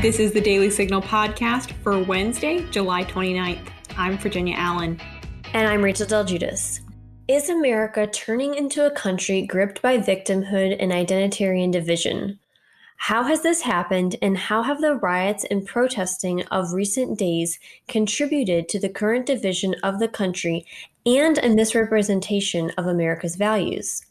This is the Daily Signal podcast for Wednesday, July 29th. I'm Virginia Allen. And I'm Rachel Del Guidice. Is America turning into a country gripped by victimhood and identitarian division? How has this happened, and how have the riots and protesting of recent days contributed to the current division of the country and a misrepresentation of America's values?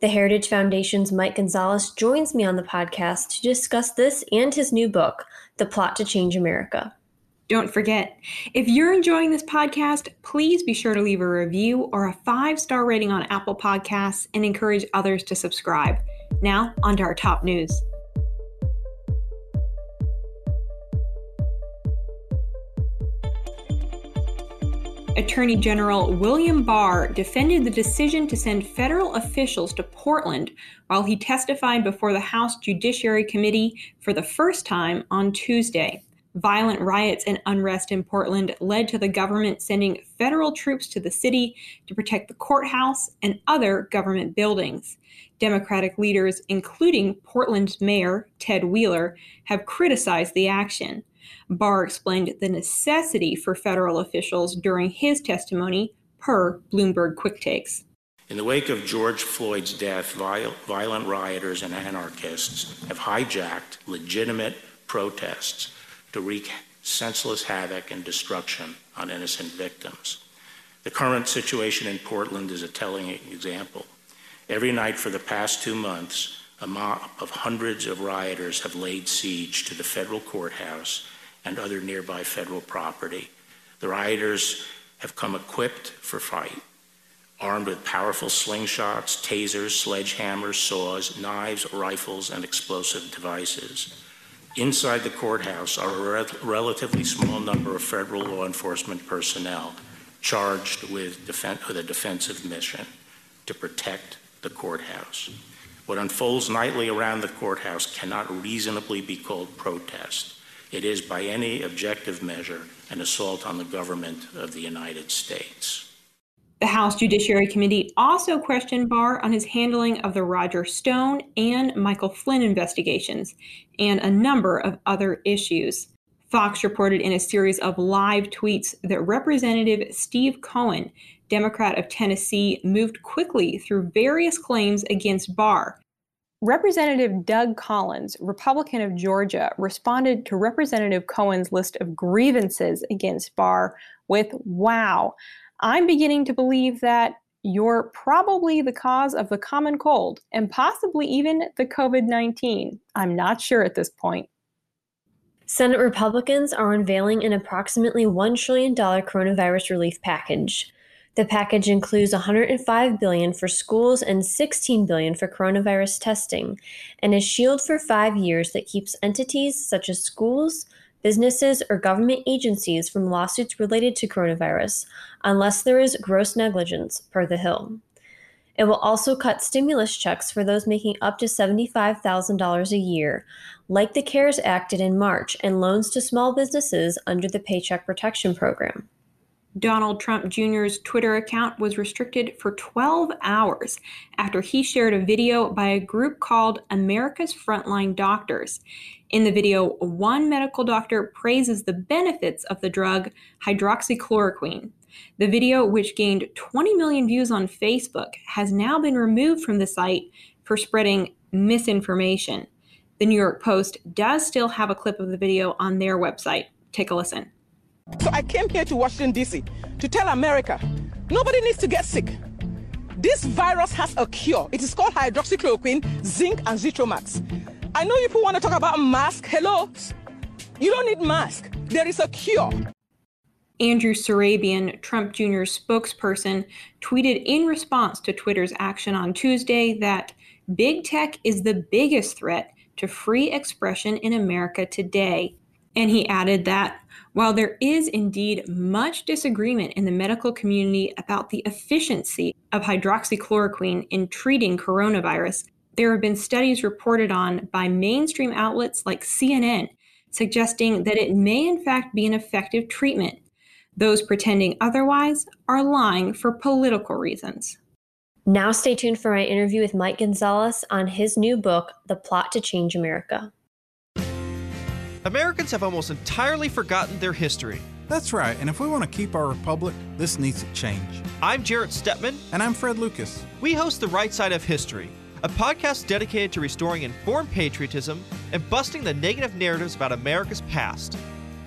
The Heritage Foundation's Mike Gonzalez joins me on the podcast to discuss this and his new book, The Plot to Change America. Don't forget, if you're enjoying this podcast, please be sure to leave a review or a five star rating on Apple Podcasts and encourage others to subscribe. Now, on to our top news. Attorney General William Barr defended the decision to send federal officials to Portland while he testified before the House Judiciary Committee for the first time on Tuesday. Violent riots and unrest in Portland led to the government sending federal troops to the city to protect the courthouse and other government buildings. Democratic leaders, including Portland's mayor, Ted Wheeler, have criticized the action. Barr explained the necessity for federal officials during his testimony, per Bloomberg Quick Takes. In the wake of George Floyd's death, violent rioters and anarchists have hijacked legitimate protests to wreak senseless havoc and destruction on innocent victims. The current situation in Portland is a telling example. Every night for the past two months, a mob of hundreds of rioters have laid siege to the federal courthouse and other nearby federal property. The rioters have come equipped for fight, armed with powerful slingshots, tasers, sledgehammers, saws, knives, rifles, and explosive devices. Inside the courthouse are a re- relatively small number of federal law enforcement personnel charged with, defen- with a defensive mission to protect the courthouse. What unfolds nightly around the courthouse cannot reasonably be called protest. It is, by any objective measure, an assault on the government of the United States. The House Judiciary Committee also questioned Barr on his handling of the Roger Stone and Michael Flynn investigations and a number of other issues. Fox reported in a series of live tweets that Representative Steve Cohen, Democrat of Tennessee, moved quickly through various claims against Barr, Representative Doug Collins, Republican of Georgia, responded to Representative Cohen's list of grievances against Barr with, Wow, I'm beginning to believe that you're probably the cause of the common cold and possibly even the COVID 19. I'm not sure at this point. Senate Republicans are unveiling an approximately $1 trillion coronavirus relief package. The package includes 105 billion for schools and 16 billion for coronavirus testing, and a shield for 5 years that keeps entities such as schools, businesses, or government agencies from lawsuits related to coronavirus unless there is gross negligence, per the Hill. It will also cut stimulus checks for those making up to $75,000 a year, like the CARES Act did in March, and loans to small businesses under the Paycheck Protection Program. Donald Trump Jr.'s Twitter account was restricted for 12 hours after he shared a video by a group called America's Frontline Doctors. In the video, one medical doctor praises the benefits of the drug hydroxychloroquine. The video, which gained 20 million views on Facebook, has now been removed from the site for spreading misinformation. The New York Post does still have a clip of the video on their website. Take a listen. So I came here to Washington, D.C. to tell America nobody needs to get sick. This virus has a cure. It is called hydroxychloroquine, zinc, and Zithromax. I know you people want to talk about mask. Hello? You don't need mask. There is a cure. Andrew Surabian, Trump Jr.'s spokesperson, tweeted in response to Twitter's action on Tuesday that big tech is the biggest threat to free expression in America today. And he added that while there is indeed much disagreement in the medical community about the efficiency of hydroxychloroquine in treating coronavirus, there have been studies reported on by mainstream outlets like CNN suggesting that it may in fact be an effective treatment. Those pretending otherwise are lying for political reasons. Now, stay tuned for my interview with Mike Gonzalez on his new book, The Plot to Change America. Americans have almost entirely forgotten their history. That's right, and if we want to keep our republic, this needs to change. I'm Jarrett Stepman. And I'm Fred Lucas. We host The Right Side of History, a podcast dedicated to restoring informed patriotism and busting the negative narratives about America's past.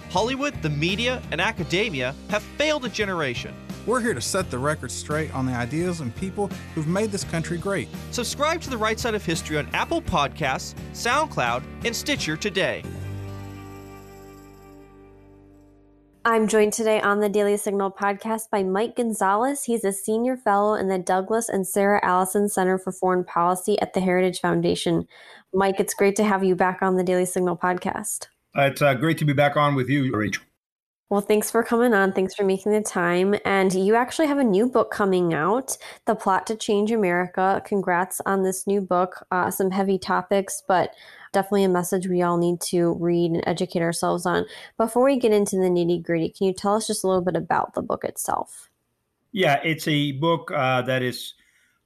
Hollywood, the media, and academia have failed a generation. We're here to set the record straight on the ideas and people who've made this country great. Subscribe to The Right Side of History on Apple Podcasts, SoundCloud, and Stitcher today. I'm joined today on the Daily Signal podcast by Mike Gonzalez. He's a senior fellow in the Douglas and Sarah Allison Center for Foreign Policy at the Heritage Foundation. Mike, it's great to have you back on the Daily Signal podcast. It's uh, great to be back on with you, Rachel. Well, thanks for coming on. Thanks for making the time. And you actually have a new book coming out, The Plot to Change America. Congrats on this new book. Uh, some heavy topics, but definitely a message we all need to read and educate ourselves on. Before we get into the nitty gritty, can you tell us just a little bit about the book itself? Yeah, it's a book uh, that is,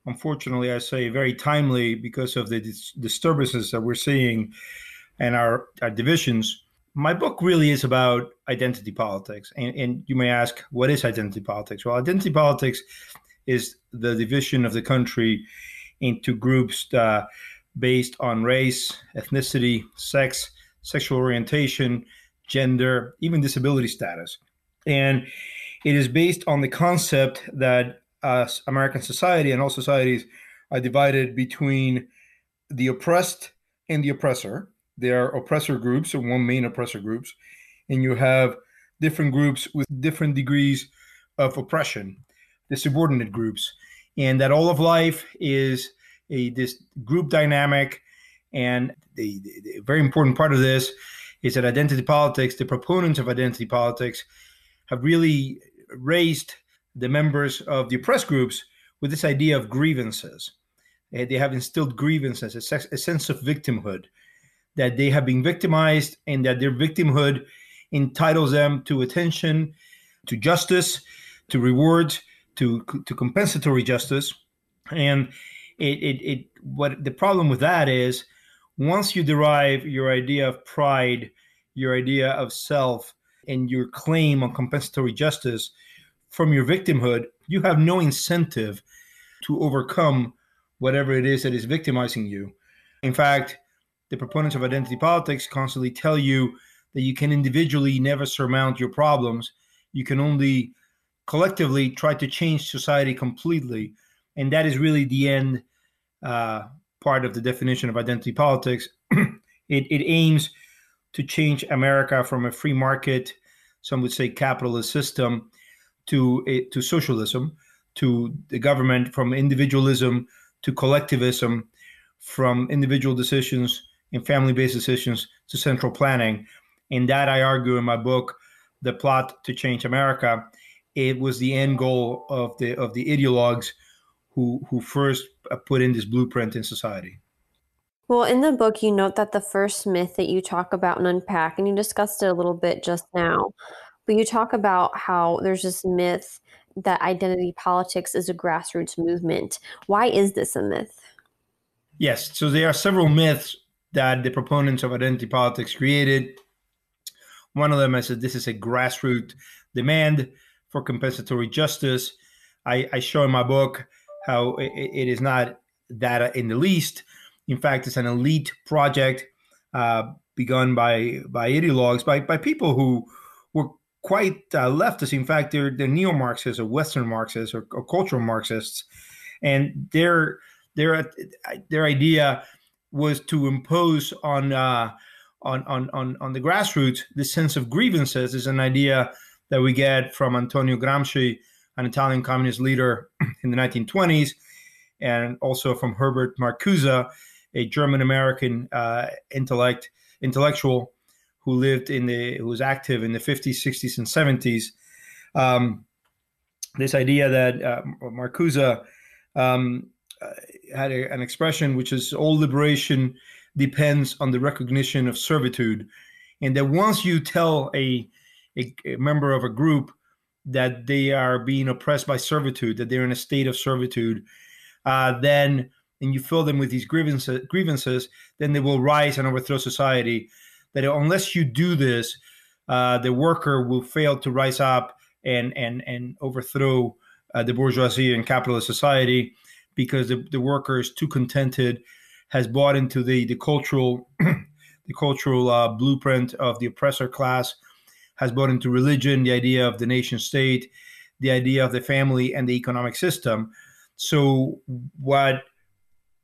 unfortunately, I say, very timely because of the dis- disturbances that we're seeing and our, our divisions. My book really is about identity politics. And, and you may ask, what is identity politics? Well, identity politics is the division of the country into groups uh, based on race, ethnicity, sex, sexual orientation, gender, even disability status. And it is based on the concept that uh, American society and all societies are divided between the oppressed and the oppressor. There are oppressor groups, or one main oppressor groups, and you have different groups with different degrees of oppression, the subordinate groups, and that all of life is a this group dynamic, and the, the, the very important part of this is that identity politics, the proponents of identity politics, have really raised the members of the oppressed groups with this idea of grievances. Eh, they have instilled grievances, a, sex, a sense of victimhood, that they have been victimized and that their victimhood entitles them to attention, to justice, to rewards, to, to compensatory justice. And it, it, it what the problem with that is once you derive your idea of pride, your idea of self, and your claim on compensatory justice from your victimhood, you have no incentive to overcome whatever it is that is victimizing you. In fact, the proponents of identity politics constantly tell you that you can individually never surmount your problems. You can only collectively try to change society completely. And that is really the end uh, part of the definition of identity politics. it, it aims to change America from a free market, some would say capitalist system, to a, to socialism, to the government from individualism to collectivism, from individual decisions and family-based decisions to central planning. And that I argue in my book, The Plot to Change America, it was the end goal of the of the ideologues who who first Uh, put in this blueprint in society. Well, in the book, you note that the first myth that you talk about and unpack, and you discussed it a little bit just now, but you talk about how there's this myth that identity politics is a grassroots movement. Why is this a myth? Yes, so there are several myths that the proponents of identity politics created. One of them is that this is a grassroots demand for compensatory justice. I, I show in my book how it, it is not that in the least. In fact, it's an elite project uh, begun by by ideologues, by by people who were quite uh, leftist. In fact, they're they're neo Marxists or Western Marxists or, or, cultural Marxists, and their their their idea was to impose on uh, on on on the grassroots this sense of grievances. Is an idea that we get from Antonio Gramsci an Italian communist leader in the 1920s, and also from Herbert Marcuse, a German American uh, intellect intellectual who lived in the who was active in the 50s, 60s, and 70s. Um, this idea that uh, Marcuse um, uh, had a, an expression which is all liberation depends on the recognition of servitude, and that once you tell a, a, a member of a group that they are being oppressed by servitude, that they're in a state of servitude, uh, then and you fill them with these grievances, grievances, then they will rise and overthrow society. that unless you do this, uh, the worker will fail to rise up and and and overthrow uh, the bourgeoisie and capitalist society because the, the worker is too contented, has bought into the the cultural the cultural uh, blueprint of the oppressor class, has brought into religion, the idea of the nation state, the idea of the family and the economic system. So what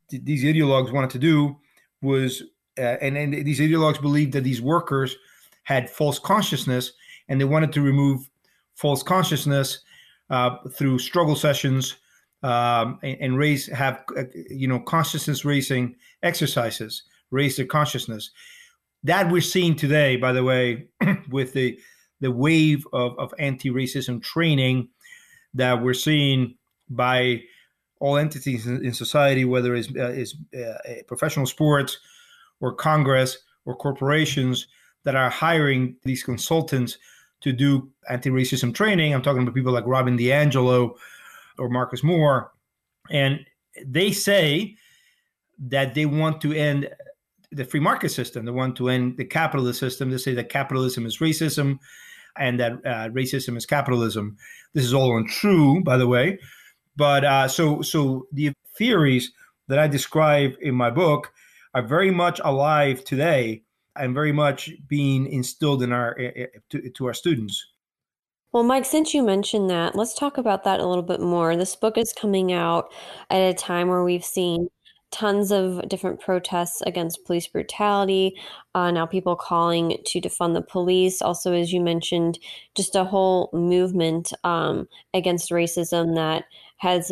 these ideologues wanted to do was, uh, and, and these ideologues believed that these workers had false consciousness, and they wanted to remove false consciousness uh, through struggle sessions um, and, and, raise have uh, you know consciousness raising exercises, raise their consciousness. That we're seeing today, by the way, with the the wave of, of anti-racism training that we're seeing by all entities in, in society, whether it's, uh, it's uh, professional sports or Congress or corporations that are hiring these consultants to do anti-racism training. I'm talking about people like Robin DiAngelo or Marcus Moore, and they say that they want to end the free market system. They want to end the capitalist system. They say that capitalism is racism and that uh, racism is capitalism. This is all untrue, by the way. But uh, so so the theories that I describe in my book are very much alive today and very much being instilled in our to, to our students. Well, Mike, since you mentioned that, let's talk about that a little bit more. This book is coming out at a time where we've seen tons of different protests against police brutality. Uh, now, people calling to defund the police. Also, as you mentioned, just a whole movement um, against racism that has,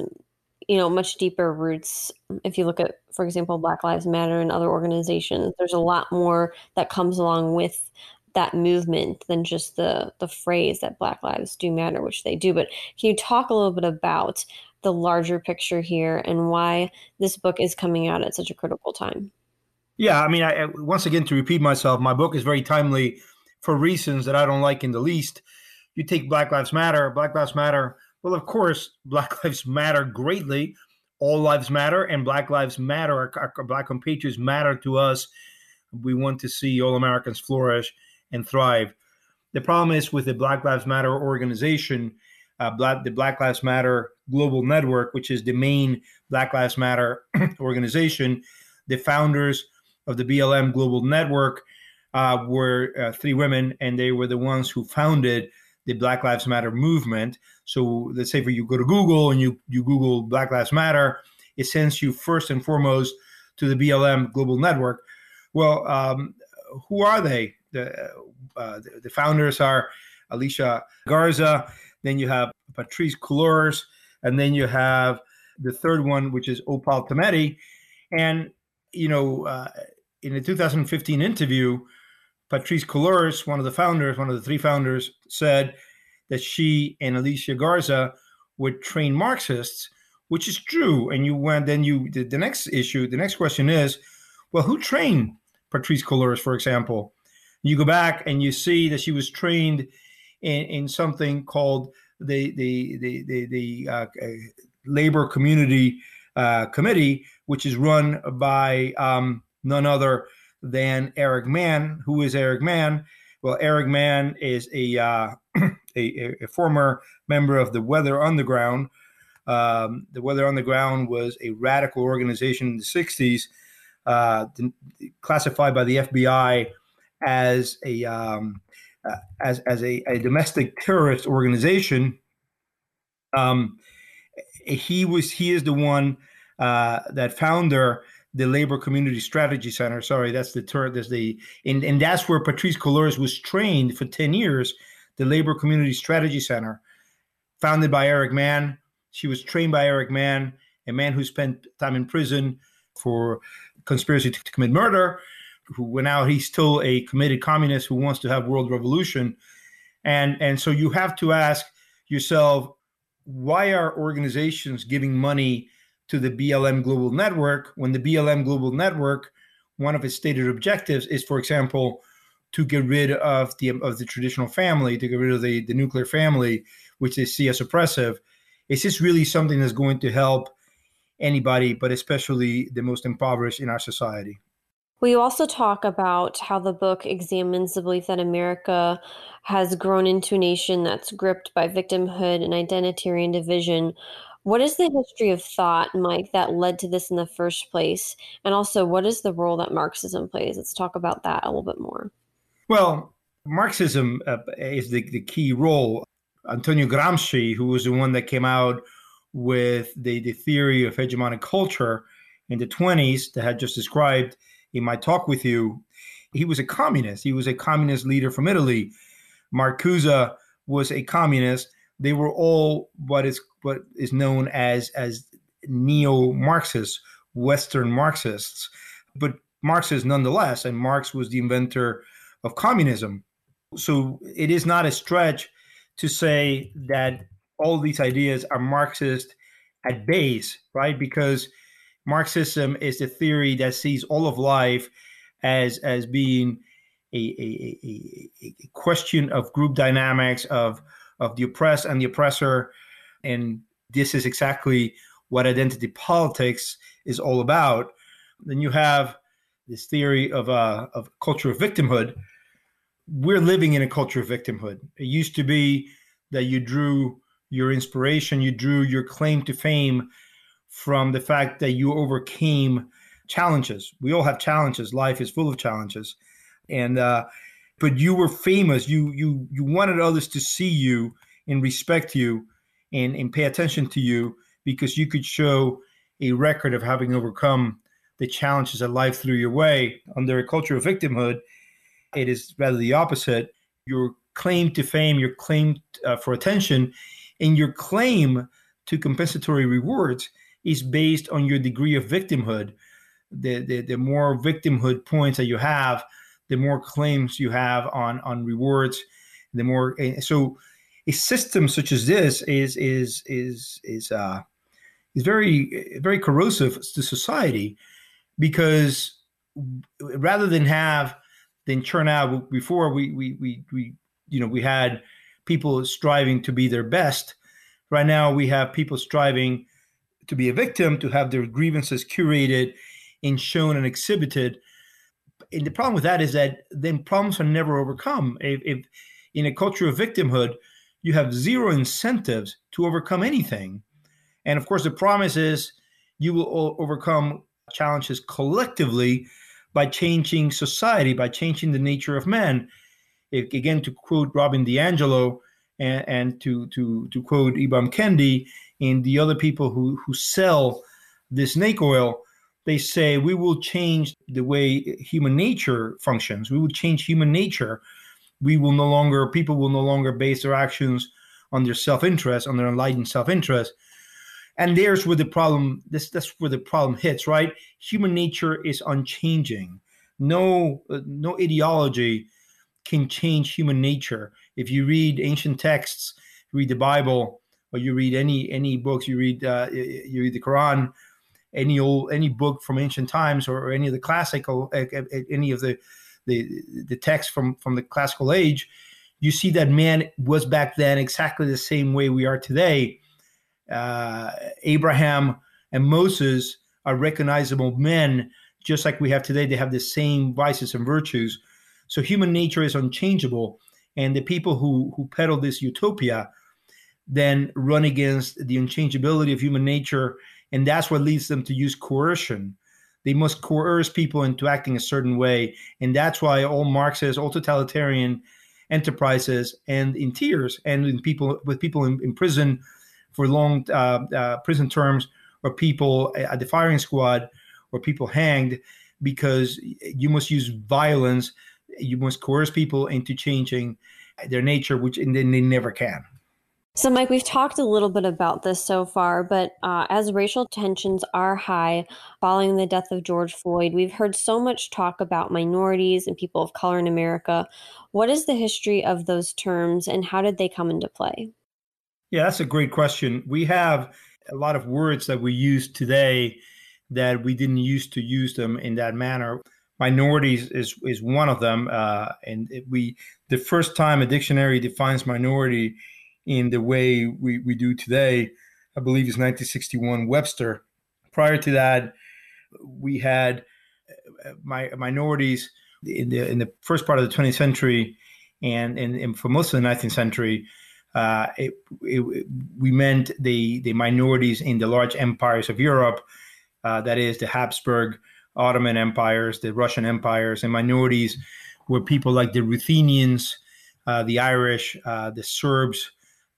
you know, much deeper roots. If you look at, for example, Black Lives Matter and other organizations, there's a lot more that comes along with that movement than just the the phrase that Black Lives do matter, which they do. But can you talk a little bit about the larger picture here and why this book is coming out at such a critical time. Yeah, I mean, I, once again, to repeat myself, my book is very timely for reasons that I don't like in the least. You take Black Lives Matter, Black Lives Matter. Well, of course, Black Lives Matter greatly. All lives matter, and Black Lives Matter. Our, our Black compatriots matter to us. We want to see all Americans flourish and thrive. The problem is with the Black Lives Matter organization, uh, Black, the Black Lives Matter Global Network, which is the main Black Lives Matter organization. The founders of the BLM Global Network uh, were uh, three women, and they were the ones who founded the Black Lives Matter movement. So let's say if you go to Google and you you Google Black Lives Matter, it sends you first and foremost to the BLM Global Network. Well, um, who are they? The, uh, the, the founders are Alicia Garza. Then you have Patrisse Cullors, and then you have the third one, which is Opal Tometi. And, you know, uh, in the 2015 interview, Patrisse Cullors, one of the founders, one of the three founders, said that she and Alicia Garza were trained Marxists, which is true. And you went, then you, the, the next issue, the next question is, well, who trained Patrisse Cullors, for example? You go back and you see that she was trained in, in something called the the the the, the uh, uh, labor community uh, committee, which is run by um, none other than Eric Mann. Who is Eric Mann? Well, Eric Mann is a, uh, a, a, former member of the Weather Underground. Um, the Weather Underground was a radical organization in the 60s, uh, classified by the FBI as a um, uh, as as a, a, domestic terrorist organization. Um, he was he is the one uh, that founder the Labor Community Strategy Center. Sorry, that's the term. That's the and, and that's where Patrisse Cullors was trained for ten years. The Labor Community Strategy Center, founded by Eric Mann. She was trained by Eric Mann, a man who spent time in prison for conspiracy to, to commit murder who went out. He's still a committed communist who wants to have world revolution, and and so you have to ask yourself, why are organizations giving money to the BLM Global Network when the BLM Global Network, one of its stated objectives is, for example, to get rid of the of the traditional family, to get rid of the, the nuclear family, which they see as oppressive. Is this really something that's going to help anybody, but especially the most impoverished in our society? We also talk about how the book examines the belief that America has grown into a nation that's gripped by victimhood and identitarian division. What is the history of thought, Mike, that led to this in the first place? And also, what is the role that Marxism plays? Let's talk about that a little bit more. Well, Marxism uh, is the, the key role. Antonio Gramsci, who was the one that came out with the, the theory of hegemonic culture in the 20s that I had just described in my talk with you, he was a communist. He was a communist leader from Italy. Marcuse was a communist. They were all what is what is known as as neo-Marxists, Western Marxists, but Marxists nonetheless. And Marx was the inventor of communism. So it is not a stretch to say that all these ideas are Marxist at base, right? Because Marxism is the theory that sees all of life as as being a, a, a, a question of group dynamics of of the oppressed and the oppressor, and this is exactly what identity politics is all about. Then you have this theory of uh, of culture of victimhood. We're living in a culture of victimhood. It used to be that you drew your inspiration, you drew your claim to fame from the fact that you overcame challenges. We all have challenges. Life is full of challenges, and uh, but you were famous. You you you wanted others to see you and respect you and and pay attention to you because you could show a record of having overcome the challenges that life threw your way. Under a culture of victimhood, it is rather the opposite. Your claim to fame, your claim uh, for attention, and your claim to compensatory rewards is based on your degree of victimhood. The, the, the more victimhood points that you have, the more claims you have on, on rewards, the more so a system such as this is is is is uh, is very very corrosive to society because rather than have than churn out before we we we, we you know we had people striving to be their best right now we have people striving to be a victim, to have their grievances curated and shown and exhibited. And the problem with that is that then problems are never overcome. If, if in a culture of victimhood, you have zero incentives to overcome anything. And of course, the promise is you will overcome challenges collectively by changing society, by changing the nature of man. If, again, to quote Robin DiAngelo and, and to, to, to quote Ibram Kendi, and the other people who, who sell this snake oil, they say we will change the way human nature functions. We will change human nature. We will no longer, people will no longer base their actions on their self-interest, on their enlightened self-interest. And there's where the problem, this that's where the problem hits, right? Human nature is unchanging. No, uh, no ideology can change human nature. If you read ancient texts, read the Bible, or you read any any books, you read uh, you read the Quran, any old any book from ancient times, or, or any of the classical any of the the the text from from the classical age, you see that man was back then exactly the same way we are today. Uh, Abraham and Moses are recognizable men, just like we have today. They have the same vices and virtues. So human nature is unchangeable, and the people who who peddle this utopia then run against the unchangeability of human nature. And that's what leads them to use coercion. They must coerce people into acting a certain way. And that's why all Marxist, all totalitarian enterprises and in tears and in people with people in, in prison for long uh, uh, prison terms or people at the firing squad or people hanged because you must use violence you must coerce people into changing their nature which and then they never can so, Mike, we've talked a little bit about this so far, but uh, as racial tensions are high following the death of George Floyd, we've heard so much talk about minorities and people of color in America. What is the history of those terms and how did they come into play? Yeah, that's a great question. We have a lot of words that we use today that we didn't used to use them in that manner. Minorities is is one of them, uh, and we the first time a dictionary defines minority in the way we, we do today, I believe is 1961 Webster. Prior to that, we had my minorities in the in the first part of the 20th century, and, and, and for most of the 19th century, uh, it, it, we meant the the minorities in the large empires of Europe, uh, that is the Habsburg, Ottoman empires, the Russian empires, and minorities were people like the Ruthenians, uh, the Irish, uh, the Serbs,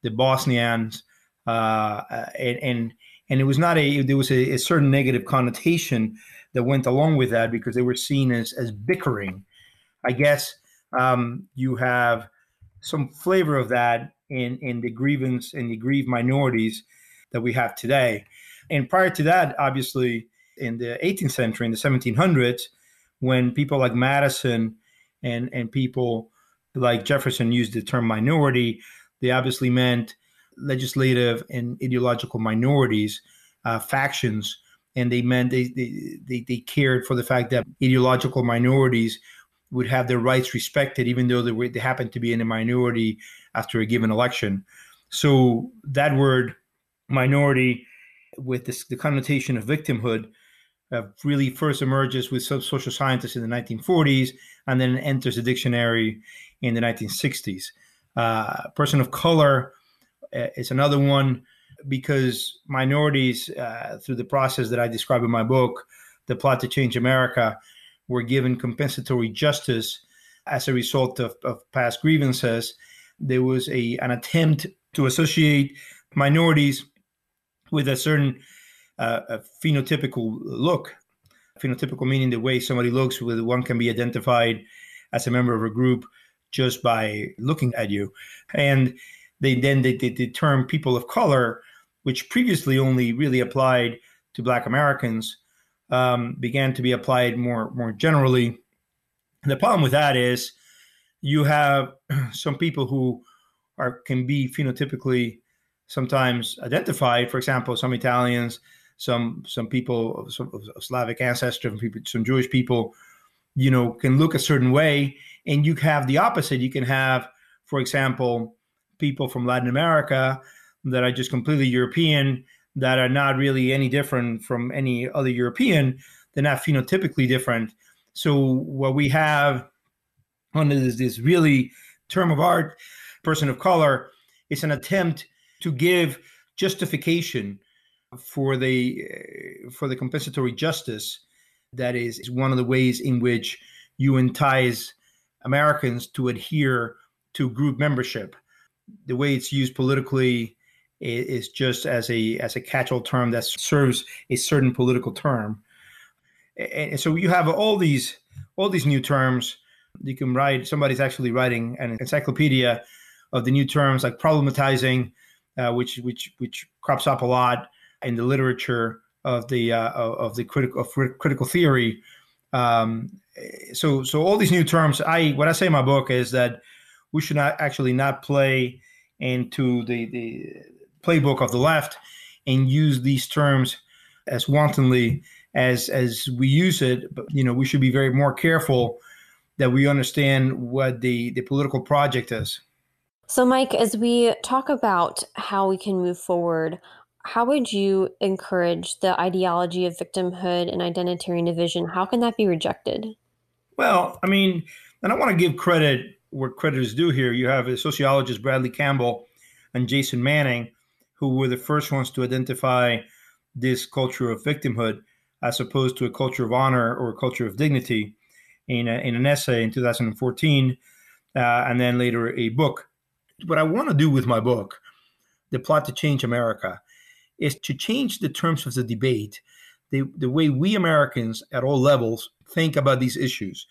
the Bosnians, uh, and, and and it was not a there was a, a, certain negative connotation that went along with that because they were seen as as bickering. I guess um, you have some flavor of that in in the grievance and the grieved minorities that we have today. And prior to that, obviously, in the 18th century, in the 1700s, when people like Madison and and people like Jefferson used the term minority, they obviously meant legislative and ideological minorities, uh, factions, and they meant they, they, they they cared for the fact that ideological minorities would have their rights respected, even though they, were, they happened to be in a minority after a given election. So that word minority, with this, the connotation of victimhood, uh, really first emerges with some social scientists in the 1940s and then enters the dictionary in the 1960s. Uh, person of color uh, is another one because minorities, uh, through the process that I describe in my book, The Plot to Change America, were given compensatory justice as a result of, of past grievances. There was a, an attempt to associate minorities with a certain uh, a phenotypical look. Phenotypical meaning the way somebody looks, with one can be identified as a member of a group just by looking at you. And they then they, they, the term people of color, which previously only really applied to Black Americans, um, began to be applied more more generally. And the problem with that is you have some people who are can be phenotypically sometimes identified. For example, some Italians, some some people of, some of Slavic ancestry, some, people, some Jewish people, you know, can look a certain way, and you have the opposite. You can have, for example, people from Latin America that are just completely European that are not really any different from any other European. They're not phenotypically different. So what we have under this, this really term of art, person of color, is an attempt to give justification for the for the compensatory justice that is, is one of the ways in which you entice Americans to adhere to group membership. The way it's used politically is just as a as a catch-all term that serves a certain political term. And so you have all these all these new terms. You can write. Somebody's actually writing an encyclopedia of the new terms like problematizing, uh, which which which crops up a lot in the literature of the uh, of the critical of critical theory. Um, Eh, so so all these new terms. I what I say in my book is that we should not actually not play into the the playbook of the left and use these terms as wantonly as as we use it. But you know, we should be very more careful that we understand what the the political project is. So, Mike, as we talk about how we can move forward, how would you encourage the ideology of victimhood and identitarian division? How can that be rejected? Well, I mean, and I want to give credit where credit is due here. You have a sociologist, Bradley Campbell, and Jason Manning, who were the first ones to identify this culture of victimhood as opposed to a culture of honor or a culture of dignity in, a, in an essay in 2014 uh, and then later a book. What I want to do with my book, The Plot to Change America, is to change the terms of the debate, the, the way we Americans at all levels think about these issues.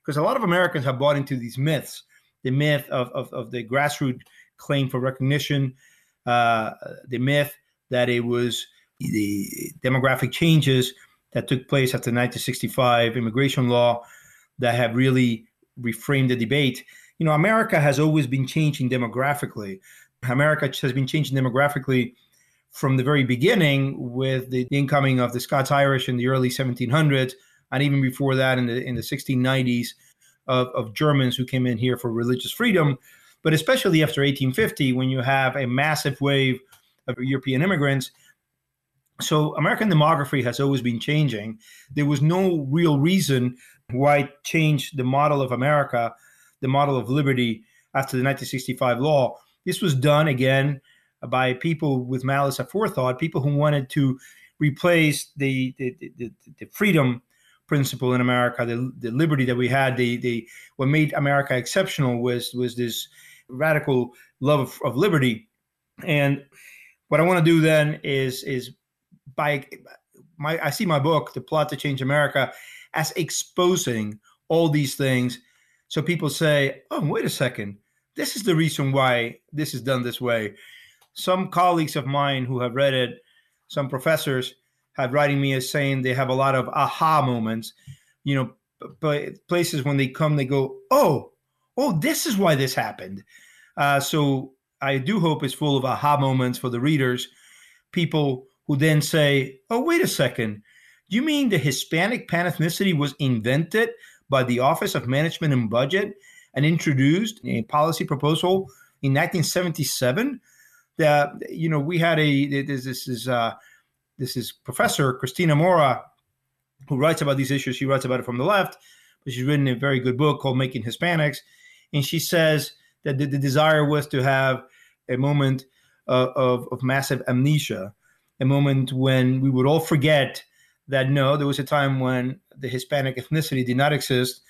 Because a lot of Americans have bought into these myths the myth of, of, of the grassroots claim for recognition, uh, the myth that it was the demographic changes that took place after 1965 immigration law that have really reframed the debate. You know, America has always been changing demographically. America has been changing demographically from the very beginning with the incoming of the Scots Irish in the early 1700s, and even before that in the in the 1690s of, of Germans who came in here for religious freedom but especially after 1850, when you have a massive wave of European immigrants, So American demography has always been changing. There was no real reason why change the model of America, the model of liberty after the 1965 law. This was done again by people with malice aforethought, people who wanted to replace the the, the, the freedom principle in America, the, the liberty that we had, the, the what made America exceptional was was this radical love of, of liberty. And what I want to do then is is by my I see my book, The Plot to Change America, as exposing all these things. So people say, oh, wait a second, this is the reason why this is done this way. Some colleagues of mine who have read it, some professors, have writing me as saying they have a lot of aha moments. You know, but places when they come, they go, oh, oh, this is why this happened. Uh, so I do hope it's full of aha moments for the readers. People who then say, oh, wait a second. You mean the Hispanic pan-ethnicity was invented by the Office of Management and Budget and introduced a policy proposal in 1977? That you know we had a this, this is uh, this is Professor Cristina Mora, who writes about these issues. She writes about it from the left, but she's written a very good book called Making Hispanics. And she says that the, the desire was to have a moment uh, of, of massive amnesia, a moment when we would all forget that no, there was a time when the Hispanic ethnicity did not exist,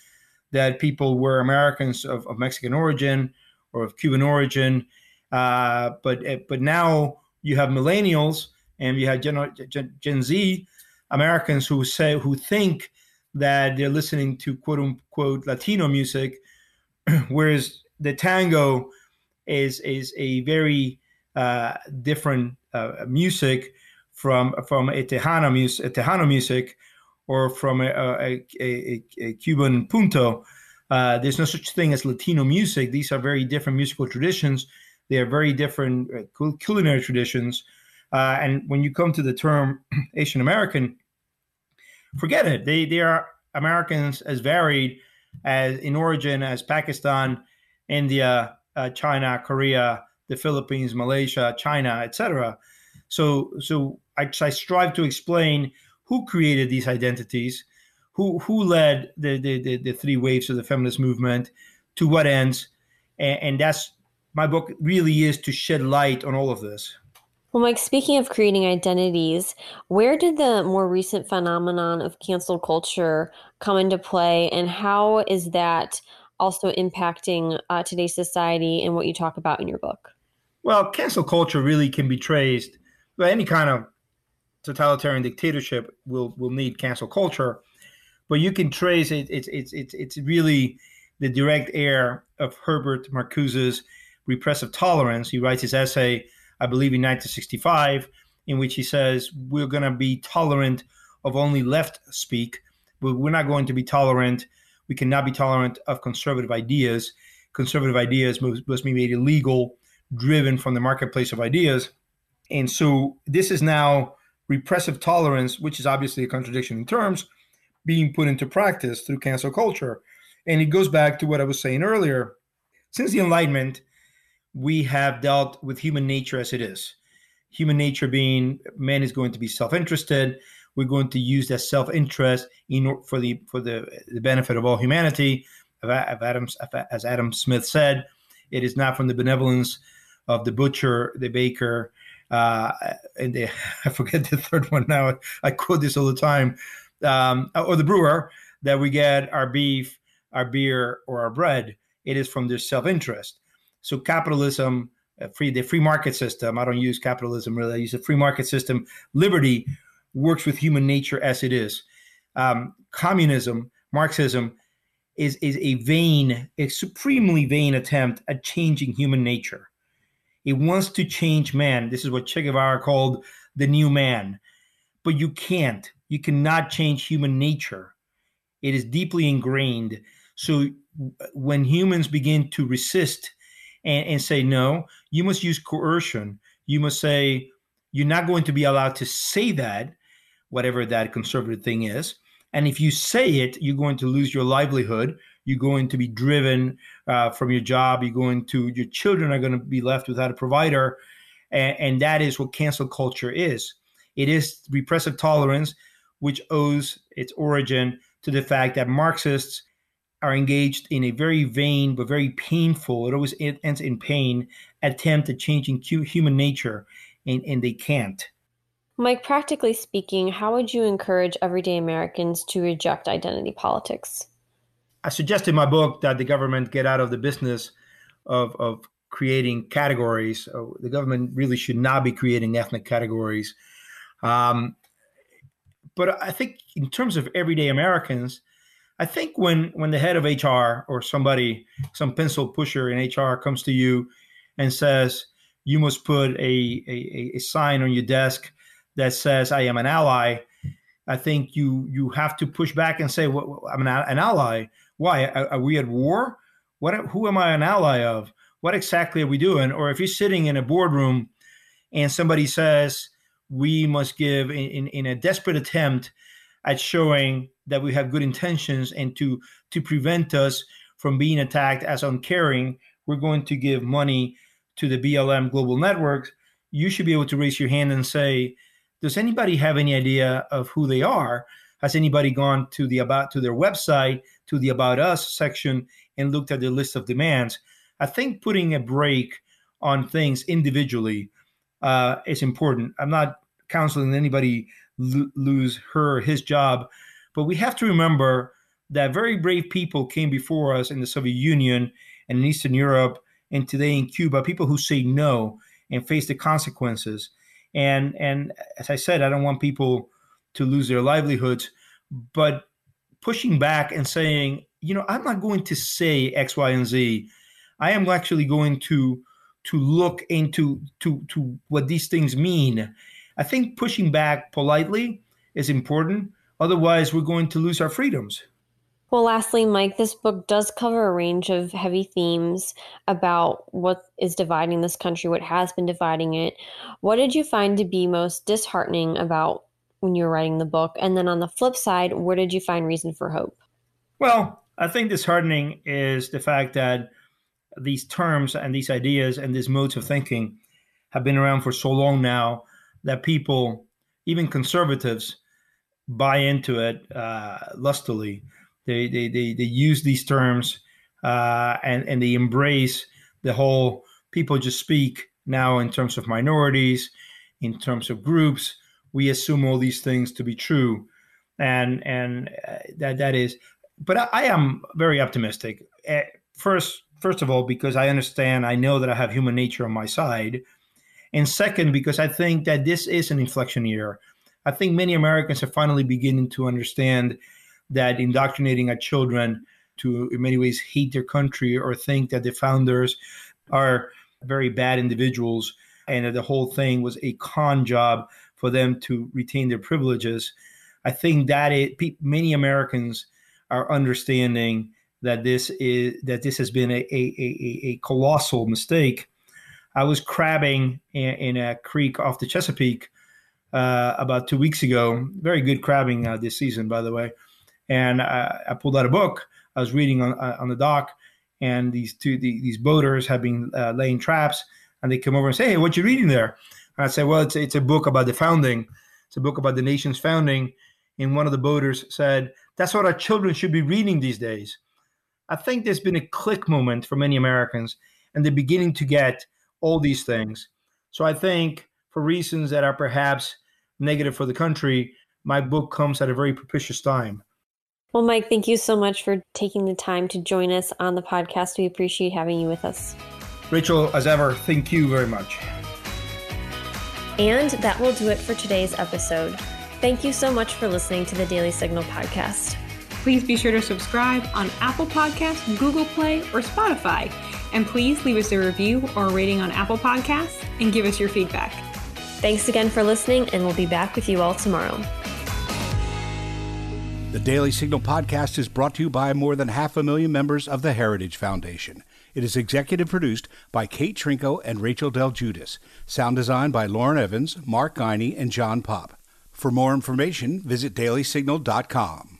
that people were Americans of, of Mexican origin or of Cuban origin. Uh, but but now you have millennials and you have Gen, Gen, Gen Z Americans who say who think that they're listening to quote unquote Latino music, whereas the tango is is a very uh, different uh, music from from a Tejano music, a Tejano music, or from a, a, a, a Cuban punto. Uh, there's no such thing as Latino music. These are very different musical traditions. They are very different uh, culinary traditions. Uh, and when you come to the term Asian American, forget it. They they are Americans as varied as in origin as Pakistan, India, uh, China, Korea, the Philippines, Malaysia, China, etc. So so I, I, strive to explain who created these identities, who who led the the, the, the three waves of the feminist movement, to what ends, and, and that's my book really is to shed light on all of this. Well, Mike, speaking of creating identities, where did the more recent phenomenon of cancel culture come into play, and how is that also impacting uh, today's society and what you talk about in your book? Well, cancel culture really can be traced. Well, any kind of totalitarian dictatorship will will need cancel culture, but you can trace it. It's it's it's it's really the direct heir of Herbert Marcuse's repressive tolerance. He writes his essay I believe in 1965, in which he says we're going to be tolerant of only left speak, but we're not going to be tolerant. We cannot be tolerant of conservative ideas. Conservative ideas must, must be made illegal, driven from the marketplace of ideas. And so this is now repressive tolerance, which is obviously a contradiction in terms, being put into practice through cancel culture. And it goes back to what I was saying earlier. Since the Enlightenment, we have dealt with human nature as it is. Human nature being man is going to be self-interested. We're going to use that self-interest in for the for the, the benefit of all humanity. Of, Adam, as Adam Smith said, it is not from the benevolence of the butcher, the baker, uh, and the, I forget the third one now. I quote this all the time, um, or the brewer that we get our beef, our beer, or our bread. It is from their self-interest. So capitalism, uh, free the free market system. I don't use capitalism really. I use a free market system. Liberty works with human nature as it is. Um, communism, Marxism, is is a vain, a supremely vain attempt at changing human nature. It wants to change man. This is what Che Guevara called the new man. But you can't. You cannot change human nature. It is deeply ingrained. So when humans begin to resist and, and say, no, you must use coercion. You must say, you're not going to be allowed to say that, whatever that conservative thing is. And if you say it, you're going to lose your livelihood. You're going to be driven uh, from your job. You're going to, your children are going to be left without a provider. And, and that is what cancel culture is. It is repressive tolerance, which owes its origin to the fact that Marxists are engaged in a very vain but very painful, it always ends in pain, attempt at changing human nature, and, and they can't. Mike, practically speaking, how would you encourage everyday Americans to reject identity politics? I suggest in my book that the government get out of the business of, of creating categories. Uh, the government really should not be creating ethnic categories. Um, but I think in terms of everyday Americans, I think when when the head of HR or somebody, some pencil pusher in HR comes to you and says you must put a, a, a sign on your desk that says I am an ally, I think you you have to push back and say well, I'm an, an ally. Why are, are, we at war? What who am I an ally of? What exactly are we doing? Or if you're sitting in a boardroom and somebody says we must give in, in, in a desperate attempt at showing that we have good intentions and to to prevent us from being attacked as uncaring, we're going to give money to the BLM global networks. You should be able to raise your hand and say, does anybody have any idea of who they are? Has anybody gone to the about to their website, to the about us section and looked at the list of demands? I think putting a brake on things individually uh, is important. I'm not counseling anybody lo- lose her or his job, but we have to remember that very brave people came before us in the Soviet Union and in Eastern Europe and today in Cuba, people who say no and face the consequences. And and as I said, I don't want people to lose their livelihoods, but pushing back and saying, you know, I'm not going to say X, Y, and Z. I am actually going to to look into to to what these things mean. I think pushing back politely is important. Otherwise, we're going to lose our freedoms. Well, lastly, Mike, this book does cover a range of heavy themes about what is dividing this country, what has been dividing it. What did you find to be most disheartening about when you were writing the book? And then on the flip side, where did you find reason for hope? Well, I think disheartening is the fact that these terms and these ideas and these modes of thinking have been around for so long now that people, even conservatives, buy into it uh, lustily. They, they, they, they use these terms uh, and, and they embrace the whole people just speak now in terms of minorities, in terms of groups. We assume all these things to be true. And, and uh, that, that is, but I, I am very optimistic. Uh, first, first of all, because I understand, I know that I have human nature on my side. And second, because I think that this is an inflection year. I think many Americans are finally beginning to understand that indoctrinating our children to, in many ways, hate their country or think that the founders are very bad individuals and that the whole thing was a con job for them to retain their privileges. I think that it, many Americans are understanding that this is that this has been a, a, a, a colossal mistake. I was crabbing in, in, a creek off the Chesapeake uh, about two weeks ago. Very good crabbing uh, this season, by the way and I, I pulled out a book. I was reading on uh, on the dock, and these two the, these boaters have been uh, laying traps, and they come over and say, "Hey, what you reading there?" And I say, "Well, it's it's a book about the founding. It's a book about the nation's founding." And one of the boaters said, "That's what our children should be reading these days." I think there's been a click moment for many Americans, and they're beginning to get all these things. So I think, for reasons that are perhaps negative for the country, my book comes at a very propitious time. Well, Mike, thank you so much for taking the time to join us on the podcast. We appreciate having you with us. Rachel, as ever, thank you very much. And that will do it for today's episode. Thank you so much for listening to the Daily Signal podcast. Please be sure to subscribe on Apple Podcasts, Google Play, or Spotify. And please leave us a review or a rating on Apple Podcasts and give us your feedback. Thanks again for listening, and we'll be back with you all tomorrow. The Daily Signal podcast is brought to you by more than half a million members of the Heritage Foundation. It is executive produced by Kate Trinko and Rachel del Guidice. Sound design by Lauren Evans, Mark Geiny, and John Popp. For more information, visit dailysignal.com.